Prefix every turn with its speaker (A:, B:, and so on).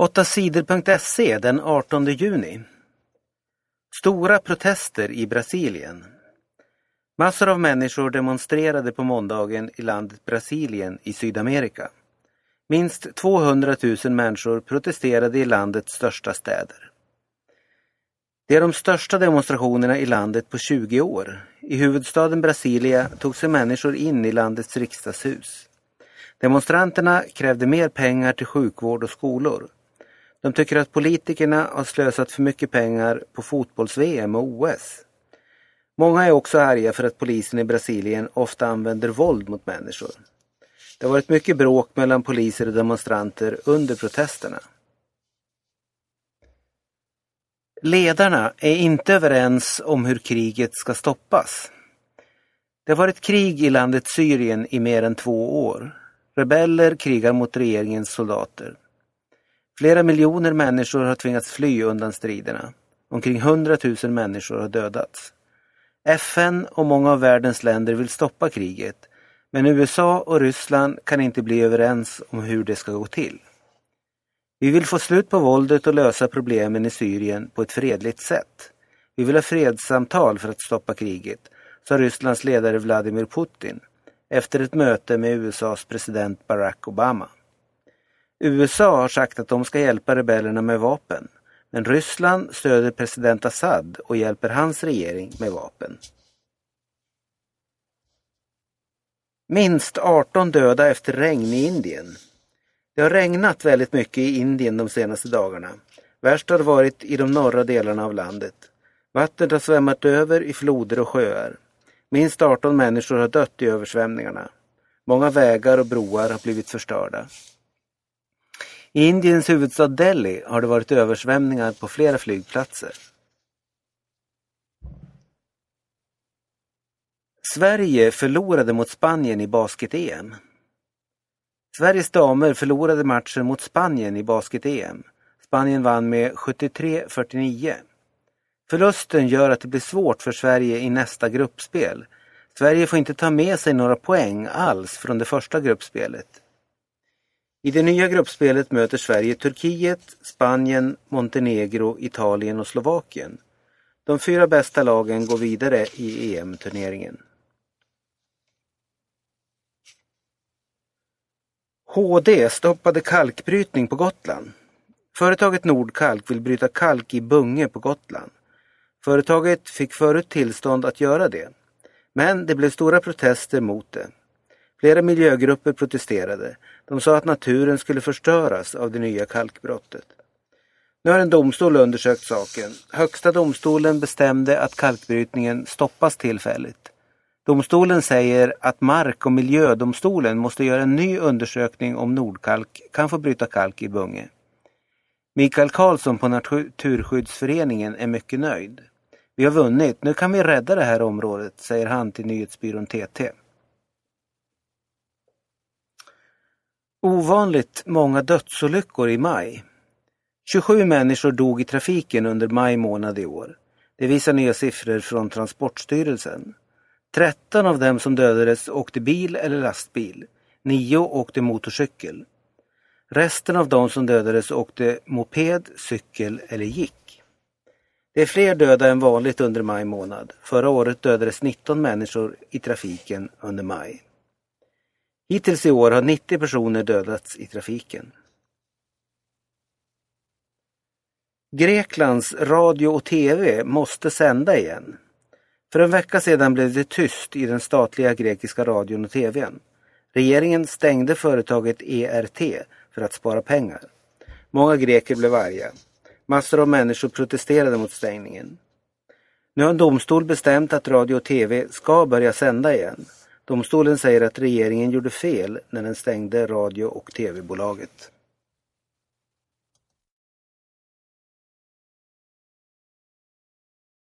A: 8sidor.se den 18 juni. Stora protester i Brasilien. Massor av människor demonstrerade på måndagen i landet Brasilien i Sydamerika. Minst 200 000 människor protesterade i landets största städer. Det är de största demonstrationerna i landet på 20 år. I huvudstaden Brasilia tog sig människor in i landets riksdagshus. Demonstranterna krävde mer pengar till sjukvård och skolor. De tycker att politikerna har slösat för mycket pengar på fotbolls-VM och OS. Många är också arga för att polisen i Brasilien ofta använder våld mot människor. Det har varit mycket bråk mellan poliser och demonstranter under protesterna. Ledarna är inte överens om hur kriget ska stoppas. Det har varit krig i landet Syrien i mer än två år. Rebeller krigar mot regeringens soldater. Flera miljoner människor har tvingats fly undan striderna. Omkring 100 000 människor har dödats. FN och många av världens länder vill stoppa kriget, men USA och Ryssland kan inte bli överens om hur det ska gå till. Vi vill få slut på våldet och lösa problemen i Syrien på ett fredligt sätt. Vi vill ha fredssamtal för att stoppa kriget, sa Rysslands ledare Vladimir Putin efter ett möte med USAs president Barack Obama. USA har sagt att de ska hjälpa rebellerna med vapen. Men Ryssland stöder president Assad och hjälper hans regering med vapen. Minst 18 döda efter regn i Indien. Det har regnat väldigt mycket i Indien de senaste dagarna. Värst har det varit i de norra delarna av landet. Vattnet har svämmat över i floder och sjöar. Minst 18 människor har dött i översvämningarna. Många vägar och broar har blivit förstörda. I Indiens huvudstad Delhi har det varit översvämningar på flera flygplatser. Sverige förlorade mot Spanien i basket-EM. Sveriges damer förlorade matchen mot Spanien i basket-EM. Spanien vann med 73-49. Förlusten gör att det blir svårt för Sverige i nästa gruppspel. Sverige får inte ta med sig några poäng alls från det första gruppspelet. I det nya gruppspelet möter Sverige Turkiet, Spanien, Montenegro, Italien och Slovakien. De fyra bästa lagen går vidare i EM-turneringen. HD stoppade kalkbrytning på Gotland. Företaget Nordkalk vill bryta kalk i Bunge på Gotland. Företaget fick förut tillstånd att göra det. Men det blev stora protester mot det. Flera miljögrupper protesterade. De sa att naturen skulle förstöras av det nya kalkbrottet. Nu har en domstol undersökt saken. Högsta domstolen bestämde att kalkbrytningen stoppas tillfälligt. Domstolen säger att Mark och miljödomstolen måste göra en ny undersökning om Nordkalk kan få bryta kalk i Bunge. Mikael Karlsson på Naturskyddsföreningen är mycket nöjd. Vi har vunnit, nu kan vi rädda det här området, säger han till nyhetsbyrån TT. Ovanligt många dödsolyckor i maj. 27 människor dog i trafiken under maj månad i år. Det visar nya siffror från Transportstyrelsen. 13 av dem som dödades åkte bil eller lastbil. 9 åkte motorcykel. Resten av de som dödades åkte moped, cykel eller gick. Det är fler döda än vanligt under maj månad. Förra året dödades 19 människor i trafiken under maj. Hittills i år har 90 personer dödats i trafiken. Greklands radio och TV måste sända igen. För en vecka sedan blev det tyst i den statliga grekiska radion och TVn. Regeringen stängde företaget ERT för att spara pengar. Många greker blev arga. Massor av människor protesterade mot stängningen. Nu har en domstol bestämt att radio och TV ska börja sända igen. Domstolen säger att regeringen gjorde fel när den stängde radio och tv-bolaget.